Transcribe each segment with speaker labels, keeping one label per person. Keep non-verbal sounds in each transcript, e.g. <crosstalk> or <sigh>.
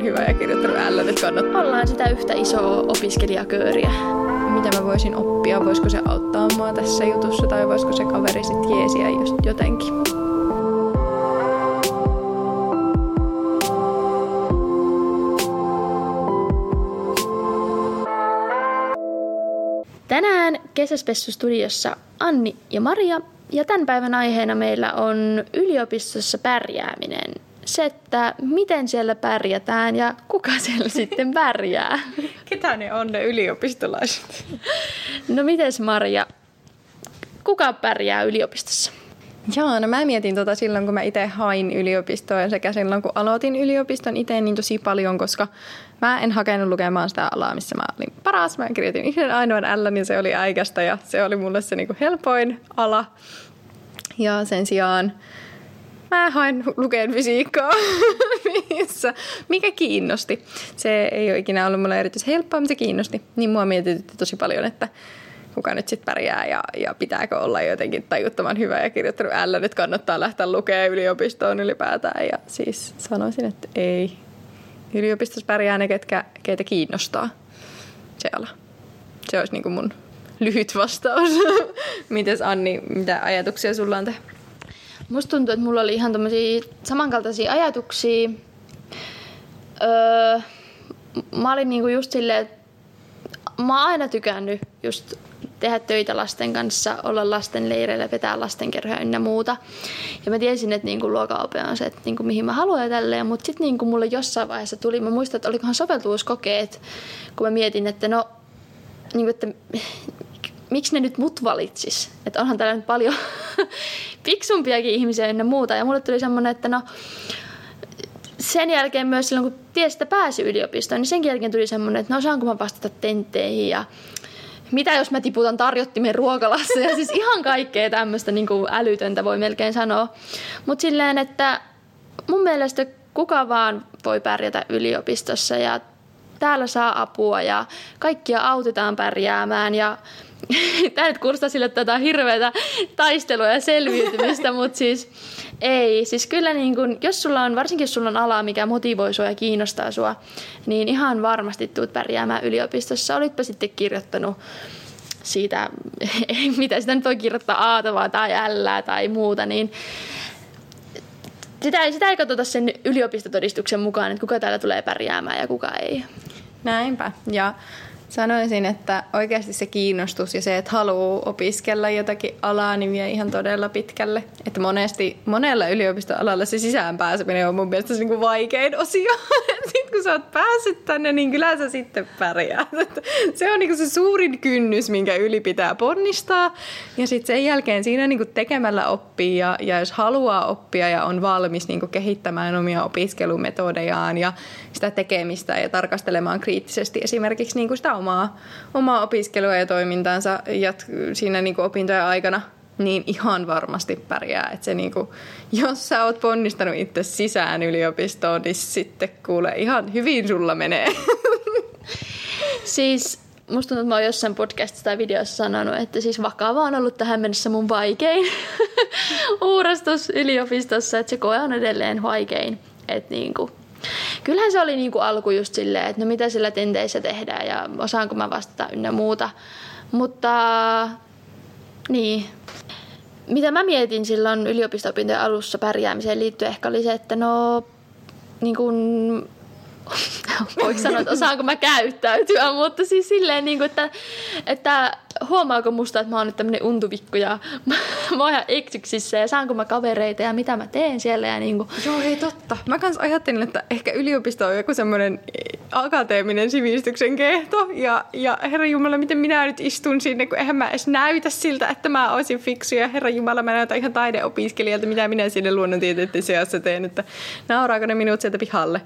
Speaker 1: tahdottoman hyvä ja kirjoittanut ällön, että kannattaa.
Speaker 2: Ollaan sitä yhtä isoa opiskelijakööriä.
Speaker 1: Mitä mä voisin oppia, voisiko se auttaa mua tässä jutussa tai voisiko se kaveri sitten jeesiä just jotenkin.
Speaker 2: Tänään Kesäspessu-studiossa Anni ja Maria ja tämän päivän aiheena meillä on yliopistossa pärjääminen. Se, että miten siellä pärjätään ja kuka siellä <laughs> sitten pärjää.
Speaker 1: Ketä ne on ne yliopistolaiset?
Speaker 2: No mites Maria, kuka pärjää yliopistossa?
Speaker 1: Joo, no mä mietin tota silloin, kun mä itse hain yliopistoa sekä silloin, kun aloitin yliopiston itse niin tosi paljon, koska mä en hakenut lukemaan sitä alaa, missä mä olin paras. Mä kirjoitin yhden ainoan L, niin se oli äikästä ja se oli mulle se niinku helpoin ala. Ja sen sijaan mä hain lukeen fysiikkaa, <laughs> missä, mikä kiinnosti. Se ei ole ikinä ollut mulle erityisen helppoa, mutta se kiinnosti. Niin mua mietitytti tosi paljon, että kuka nyt sitten pärjää ja, ja pitääkö olla jotenkin tajuttoman hyvä ja kirjoittanut L, nyt kannattaa lähteä lukemaan yliopistoon ylipäätään. Ja siis sanoisin, että ei. Yliopistossa pärjää ne, ketkä, keitä kiinnostaa se ala. Se olisi niin kuin mun lyhyt vastaus. <laughs> Mites Anni, mitä ajatuksia sulla on te?
Speaker 2: Musta tuntuu, että mulla oli ihan samankaltaisia ajatuksia. Öö, mä olin niinku just silleen, että mä oon aina tykännyt just tehdä töitä lasten kanssa, olla lasten leireillä, vetää lastenkerhoja ynnä muuta. Ja mä tiesin, että niinku luokaope on se, että niinku mihin mä haluan tälleen, mutta sitten niinku mulle jossain vaiheessa tuli, mä muistan, että olikohan soveltuvuuskokeet, kun mä mietin, että no, niinku, että miksi ne nyt mut valitsis? Että onhan täällä nyt paljon <laughs> fiksumpiakin ihmisiä ynnä muuta. Ja mulle tuli semmoinen, että no, sen jälkeen myös silloin, kun tiesi, että pääsi yliopistoon, niin sen jälkeen tuli semmoinen, että no osaanko mä vastata tentteihin ja mitä jos mä tiputan tarjottimen ruokalassa ja siis ihan kaikkea tämmöistä niin kuin älytöntä voi melkein sanoa. Mutta silleen, että mun mielestä kuka vaan voi pärjätä yliopistossa ja täällä saa apua ja kaikkia autetaan pärjäämään ja <laughs> tämä nyt kuulostaa sille tätä hirveätä taistelua ja selviytymistä, <laughs> mutta siis ei. Siis kyllä niin kun, jos sulla on, varsinkin jos sulla on ala, mikä motivoi sua ja kiinnostaa sua, niin ihan varmasti tuut pärjäämään yliopistossa. Olitpa sitten kirjoittanut siitä, <laughs> mitä sitä nyt voi kirjoittaa Aatavaa tai L tai muuta, niin sitä, sitä ei katsota sen yliopistotodistuksen mukaan, että kuka täällä tulee pärjäämään ja kuka ei.
Speaker 1: Näinpä. Ja sanoisin, että oikeasti se kiinnostus ja se, että haluaa opiskella jotakin alaa, niin vie ihan todella pitkälle. Että monesti, monella yliopistoalalla se sisään pääseminen on mun mielestä se niin vaikein osio. <laughs> Sitten kun sä oot päässyt tänne, niin kyllä sä sitten pärjää. Se on niin se suurin kynnys, minkä yli pitää ponnistaa. Ja sitten sen jälkeen siinä niin tekemällä oppii ja, ja jos haluaa oppia ja on valmis niin kehittämään omia opiskelumetodejaan ja sitä tekemistä ja tarkastelemaan kriittisesti esimerkiksi niin sitä omaa, omaa opiskelua ja toimintaansa jat- siinä niin kuin opintojen aikana, niin ihan varmasti pärjää. Että se niin kuin, jos sä oot ponnistanut itse sisään yliopistoon, niin sitten kuule ihan hyvin sulla menee. <laughs>
Speaker 2: Siis musta tuntuu, että mä oon jossain podcastissa tai videossa sanonut, että siis vakava on ollut tähän mennessä mun vaikein <laughs> uurastus yliopistossa, että se koe on edelleen vaikein. Että niin kuin, Kyllähän se oli niinku alku just silleen, että no mitä sillä tenteissä tehdään ja osaanko mä vastata ynnä muuta. Mutta niin, mitä mä mietin silloin yliopisto-opintojen alussa pärjäämiseen liittyen ehkä oli se, että no niin kuin <laughs> voiko sanoa, että osaanko mä käyttäytyä, mutta siis silleen, niin kuin, että, että huomaako musta, että mä oon nyt tämmönen untuvikku ja mä, <laughs> mä oon ihan eksyksissä ja saanko mä kavereita ja mitä mä teen siellä ja niin kuin.
Speaker 1: Joo, ei totta. Mä kans ajattelin, että ehkä yliopisto on joku semmoinen akateeminen sivistyksen kehto ja, ja herra Jumala, miten minä nyt istun sinne, kun eihän mä edes näytä siltä, että mä olisin fiksu ja herra Jumala, mä näytän ihan taideopiskelijalta, mitä minä sinne luonnontieteiden seassa teen, että nauraako ne minut sieltä pihalle.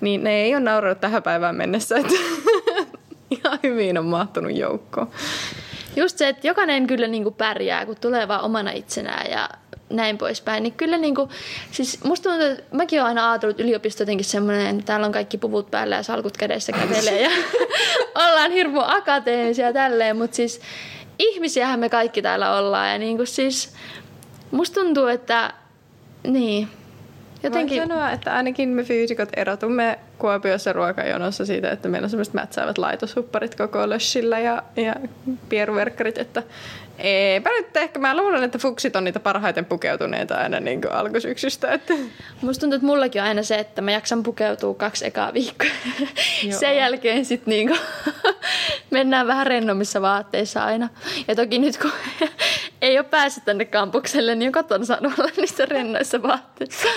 Speaker 1: Niin ne ei ole nauranut tähän päivään mennessä, että <laughs> ihan hyvin on mahtunut joukkoon.
Speaker 2: Just se, että jokainen kyllä niin kuin pärjää, kun tulee vaan omana itsenään ja näin poispäin. Niin kyllä niin kuin, siis musta tuntuu, että mäkin olen aina ajatellut yliopisto jotenkin semmoinen, täällä on kaikki puvut päällä ja salkut kädessä kävelee ja <laughs> ollaan hirmu akateemisia ja tälleen, mutta siis ihmisiähän me kaikki täällä ollaan ja niin kuin siis musta tuntuu, että niin,
Speaker 1: Jotenkin... Voin sanoa, että ainakin me fyysikot erotumme Kuopiossa ruokajonossa siitä, että meillä on semmoiset mätsäävät laitoshupparit koko lössillä ja, ja pieruverkkarit, että Eipä nyt ehkä. Mä luulen, että fuksit on niitä parhaiten pukeutuneita aina niin kuin alkusyksystä. Että.
Speaker 2: Musta tuntuu, että mullakin on aina se, että mä jaksan pukeutua kaksi ekaa viikkoa. Sen jälkeen sitten niin <laughs> mennään vähän rennommissa vaatteissa aina. Ja toki nyt kun ei ole päässyt tänne kampukselle, niin on kotona saanut olla niissä rennoissa vaatteissa.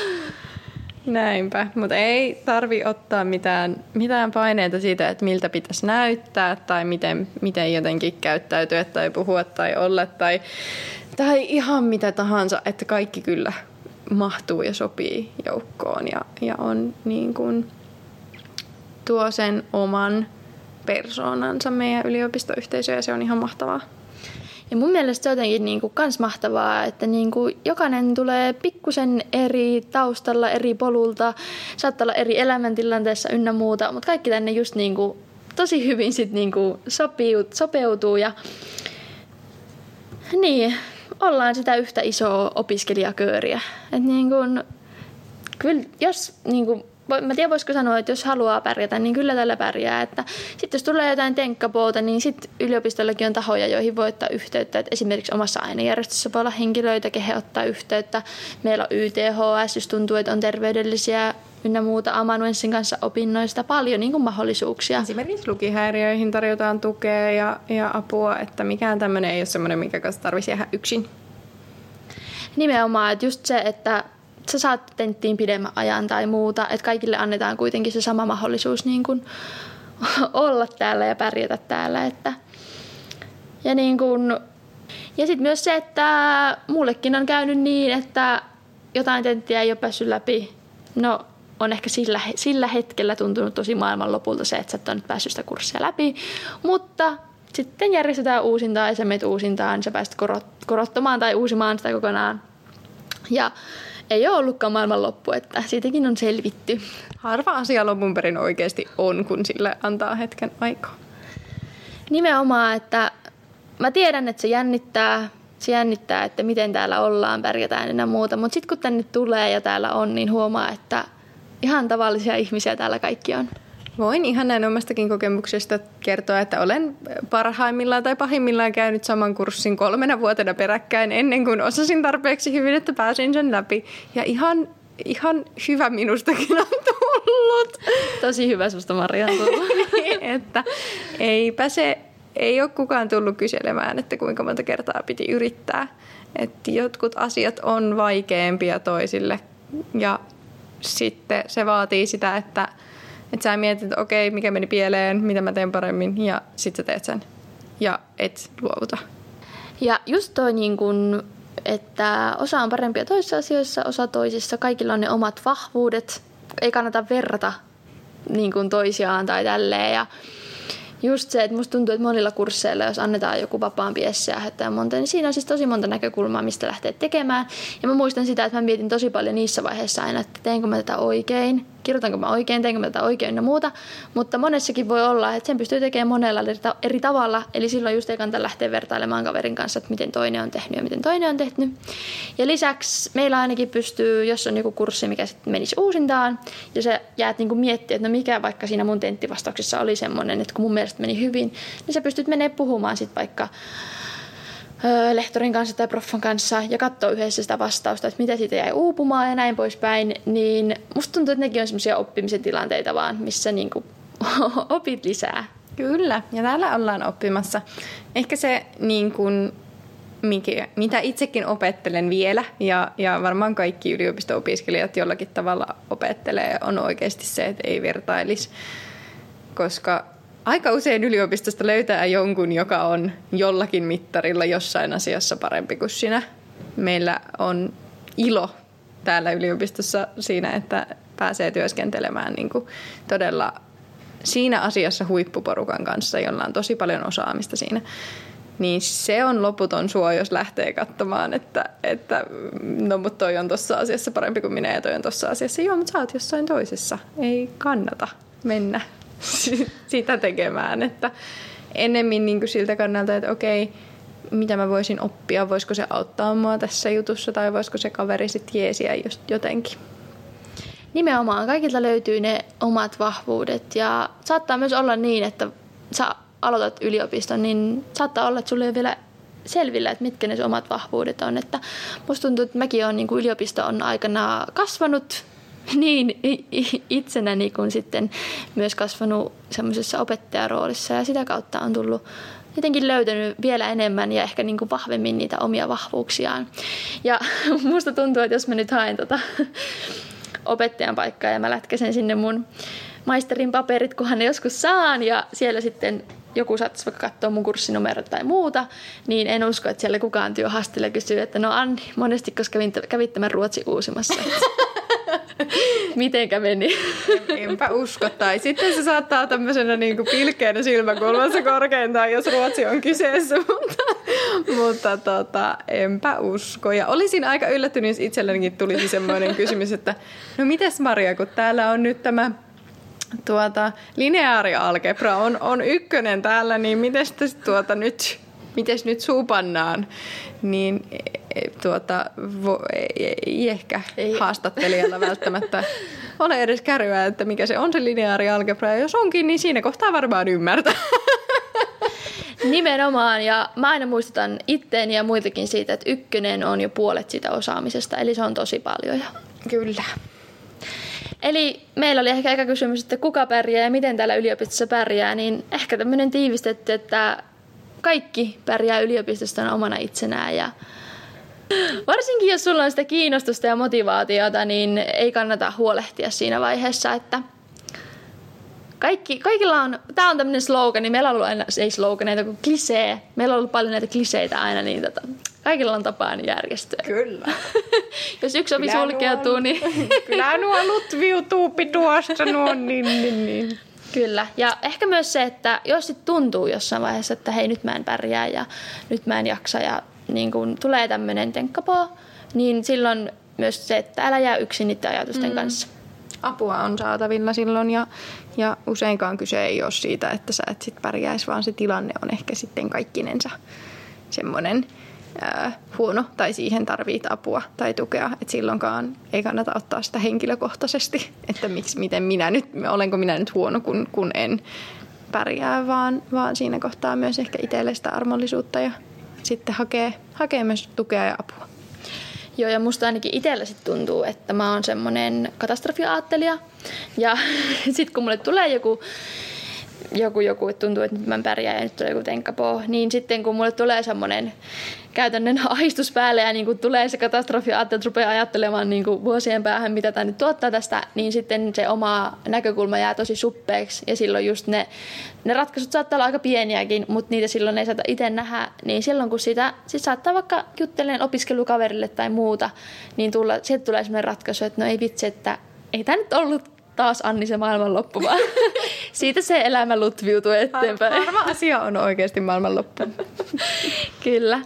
Speaker 1: Näinpä, mutta ei tarvi ottaa mitään, mitään paineita siitä, että miltä pitäisi näyttää tai miten, miten jotenkin käyttäytyä tai puhua tai olla tai, tai ihan mitä tahansa, että kaikki kyllä mahtuu ja sopii joukkoon ja, ja on niin kuin, tuo sen oman persoonansa meidän yliopistoyhteisöön ja se on ihan mahtavaa.
Speaker 2: Ja mun mielestä se on jotenkin niin kuin kans mahtavaa, että niin kuin jokainen tulee pikkusen eri taustalla, eri polulta, saattaa olla eri elämäntilanteessa ynnä muuta, mutta kaikki tänne just niin kuin tosi hyvin sit niin kuin sopeutuu ja niin, ollaan sitä yhtä isoa opiskelijakööriä. Et niin kuin, kyllä jos niin kuin mä tiedän voisiko sanoa, että jos haluaa pärjätä, niin kyllä tällä pärjää. Että sitten jos tulee jotain tenkkapuolta, niin sitten yliopistollakin on tahoja, joihin voi ottaa yhteyttä. Että esimerkiksi omassa ainejärjestössä voi olla henkilöitä, kehen ottaa yhteyttä. Meillä on YTHS, jos tuntuu, että on terveydellisiä ynnä muuta amanuenssin kanssa opinnoista paljon niin kuin mahdollisuuksia.
Speaker 1: Esimerkiksi lukihäiriöihin tarjotaan tukea ja, ja apua, että mikään tämmöinen ei ole semmoinen, mikä kanssa tarvitsisi jäädä yksin.
Speaker 2: Nimenomaan, että just se, että sä saat tenttiin pidemmän ajan tai muuta, että kaikille annetaan kuitenkin se sama mahdollisuus niin kuin <laughs> olla täällä ja pärjätä täällä. Että. Ja, niin kuin, ja sitten myös se, että mullekin on käynyt niin, että jotain tenttiä ei ole päässyt läpi. No on ehkä sillä, sillä hetkellä tuntunut tosi maailman lopulta se, että sä et ole nyt päässyt sitä kurssia läpi. Mutta sitten järjestetään uusintaan ja sä menet uusintaan, niin sä pääset korottamaan tai uusimaan sitä kokonaan. Ja ei ole ollutkaan maailmanloppu, että siitäkin on selvitty.
Speaker 1: Harva asia lopun perin oikeasti on, kun sille antaa hetken aikaa.
Speaker 2: Nimenomaan, että mä tiedän, että se jännittää, se jännittää, että miten täällä ollaan, pärjätään ja muuta. Mutta sitten kun tänne tulee ja täällä on, niin huomaa, että ihan tavallisia ihmisiä täällä kaikki on.
Speaker 1: Voin ihan näin omastakin kokemuksesta kertoa, että olen parhaimmillaan tai pahimmillaan käynyt saman kurssin kolmena vuotena peräkkäin ennen kuin osasin tarpeeksi hyvin, että pääsin sen läpi. Ja ihan, ihan hyvä minustakin on tullut.
Speaker 2: Tosi hyvä susta Maria on tullut. <laughs>
Speaker 1: että eipä se, ei ole kukaan tullut kyselemään, että kuinka monta kertaa piti yrittää. Että jotkut asiat on vaikeampia toisille ja sitten se vaatii sitä, että – että sä mietit, että okei, mikä meni pieleen, mitä mä teen paremmin ja sit sä teet sen. Ja et luovuta.
Speaker 2: Ja just toi niin kun, että osa on parempia toisissa asioissa, osa toisissa. Kaikilla on ne omat vahvuudet. Ei kannata verrata niin kuin toisiaan tai tälleen. Ja just se, että musta tuntuu, että monilla kursseilla, jos annetaan joku vapaampi esse ja monta, niin siinä on siis tosi monta näkökulmaa, mistä lähtee tekemään. Ja mä muistan sitä, että mä mietin tosi paljon niissä vaiheissa aina, että teenkö mä tätä oikein, kirjoitanko mä oikein, teenkö mä tätä oikein ja muuta. Mutta monessakin voi olla, että sen pystyy tekemään monella eri tavalla. Eli silloin just ei kannata lähteä vertailemaan kaverin kanssa, että miten toinen on tehnyt ja miten toinen on tehnyt. Ja lisäksi meillä ainakin pystyy, jos on joku kurssi, mikä sitten menisi uusintaan, ja se jäät niinku miettiä, että no mikä vaikka siinä mun tenttivastauksessa oli semmoinen, että kun mun mielestä meni hyvin, niin sä pystyt menemään puhumaan sitten vaikka lehtorin kanssa tai proffan kanssa ja katsoa yhdessä sitä vastausta, että mitä siitä jäi uupumaan ja näin poispäin, niin musta tuntuu, että nekin on semmoisia oppimisen tilanteita vaan, missä niinku <laughs> opit lisää.
Speaker 1: Kyllä, ja täällä ollaan oppimassa. Ehkä se, niin kuin, mikä, mitä itsekin opettelen vielä, ja, ja varmaan kaikki yliopisto-opiskelijat jollakin tavalla opettelee, on oikeasti se, että ei vertailisi. Koska aika usein yliopistosta löytää jonkun, joka on jollakin mittarilla jossain asiassa parempi kuin sinä. Meillä on ilo täällä yliopistossa siinä, että pääsee työskentelemään niin kuin todella siinä asiassa huippuporukan kanssa, jolla on tosi paljon osaamista siinä. Niin se on loputon suo, jos lähtee katsomaan, että, että no mutta toi on tuossa asiassa parempi kuin minä ja toi on tuossa asiassa. Joo, mutta sä oot jossain toisessa. Ei kannata mennä <laughs> sitä tekemään. Että ennemmin niin kuin siltä kannalta, että okei, mitä mä voisin oppia, voisiko se auttaa mua tässä jutussa tai voisiko se kaveri sitten jeesiä just jotenkin.
Speaker 2: nimenomaan kaikilta löytyy ne omat vahvuudet ja saattaa myös olla niin, että sä aloitat yliopiston, niin saattaa olla, että sulle ei ole vielä selvillä, että mitkä ne omat vahvuudet on. Että musta tuntuu, että mäkin on, niin kuin yliopisto on aikana kasvanut <laughs> niin itsenäni kuin sitten myös kasvanut semmoisessa opettajaroolissa ja sitä kautta on tullut jotenkin löytänyt vielä enemmän ja ehkä niin kuin vahvemmin niitä omia vahvuuksiaan. Ja <laughs> musta tuntuu, että jos mä nyt haen tota <laughs> opettajan paikkaa ja mä lätkäsen sinne mun maisterin paperit, kunhan ne joskus saan ja siellä sitten joku saattaisi vaikka katsoa mun kurssinumerot tai muuta, niin en usko, että siellä kukaan työhaastaja kysyy, että no Anni, monesti koska kävit tämän Ruotsi uusimassa. <laughs> Mitenkä meni?
Speaker 1: Enpä usko. Tai sitten se saattaa tämmöisenä niin kuin pilkeänä silmäkulmassa korkeintaan, jos Ruotsi on kyseessä. <laughs> Mutta, mutta tota, enpä usko. Ja olisin aika yllättynyt, jos itsellenikin tulisi semmoinen kysymys, että no mites Maria, kun täällä on nyt tämä tuota, lineaarialgebra on, on ykkönen täällä, niin miten tuota nyt, mites nyt suupannaan? Niin e, tuota, vo, ei ehkä ei. haastattelijalla <laughs> välttämättä ole edes kärryä, että mikä se on se lineaarialgebra. Ja jos onkin, niin siinä kohtaa varmaan ymmärtää. <laughs>
Speaker 2: Nimenomaan, ja mä aina muistutan itteeni ja muitakin siitä, että ykkönen on jo puolet sitä osaamisesta, eli se on tosi paljon. Jo.
Speaker 1: Kyllä.
Speaker 2: Eli meillä oli ehkä eka kysymys, että kuka pärjää ja miten täällä yliopistossa pärjää, niin ehkä tämmöinen tiivistetty, että kaikki pärjää yliopistosta omana itsenään ja Varsinkin jos sulla on sitä kiinnostusta ja motivaatiota, niin ei kannata huolehtia siinä vaiheessa, että kaikki, kaikilla on, tämä on tämmöinen slogan, niin meillä on ollut aina, ei sloganeita kuin klisee. Meillä on ollut paljon näitä kliseitä aina, niin tota, kaikilla on tapaan järjestyä.
Speaker 1: Kyllä. <laughs>
Speaker 2: Jos yksi ovi sulkeutuu,
Speaker 1: nuo,
Speaker 2: niin...
Speaker 1: kyllä nuo lutviutuu <laughs> pituasta nuo, niin, niin, niin.
Speaker 2: Kyllä. Ja ehkä myös se, että jos sit tuntuu jossain vaiheessa, että hei nyt mä en pärjää ja nyt mä en jaksa ja niin kun tulee tämmöinen tenkkapoo, niin silloin myös se, että älä jää yksin niiden ajatusten mm. kanssa.
Speaker 1: Apua on saatavilla silloin ja, ja useinkaan kyse ei ole siitä, että sä et sit pärjäisi, vaan se tilanne on ehkä sitten kaikkinensa semmoinen huono tai siihen tarvit apua tai tukea. Et silloinkaan ei kannata ottaa sitä henkilökohtaisesti, että miksi, miten minä nyt, olenko minä nyt huono, kun, kun en pärjää, vaan, vaan siinä kohtaa myös ehkä itselle sitä armollisuutta ja sitten hakee, hakee myös tukea ja apua.
Speaker 2: Joo, ja musta ainakin itsellä sit tuntuu, että mä oon semmonen katastrofiaattelija. Ja <laughs> sitten kun mulle tulee joku joku, joku, että tuntuu, että nyt mä pärjään ja nyt tulee joku tenkkapoo, niin sitten kun mulle tulee semmoinen käytännön <laughs> ahistus päälle ja niin kuin tulee se katastrofi, että rupeaa ajattelemaan niin kuin vuosien päähän, mitä tämä nyt tuottaa tästä, niin sitten se oma näkökulma jää tosi suppeeksi. Ja silloin just ne, ne ratkaisut saattaa olla aika pieniäkin, mutta niitä silloin ei saata itse nähdä, niin silloin kun sitä sit saattaa vaikka jutteleen opiskelukaverille tai muuta, niin tulla, sieltä tulee sellainen ratkaisu, että no ei vitsi, että ei tämä nyt ollut taas Anni se maailmanloppu, vaan <laughs> siitä se elämä lutviutuu eteenpäin.
Speaker 1: Harva asia on oikeasti maailmanloppu. <laughs>
Speaker 2: Kyllä.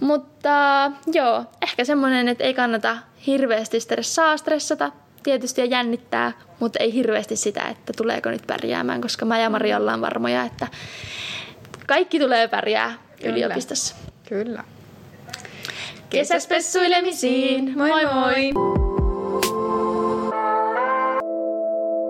Speaker 2: Mutta joo, ehkä semmoinen, että ei kannata hirveästi stressaa stressata tietysti ja jännittää, mutta ei hirveästi sitä, että tuleeko nyt pärjäämään, koska mä ja Maria ollaan varmoja, että kaikki tulee pärjää Kyllä. yliopistossa.
Speaker 1: Kyllä.
Speaker 2: Kesäspessuilemisiin! Moi moi! moi.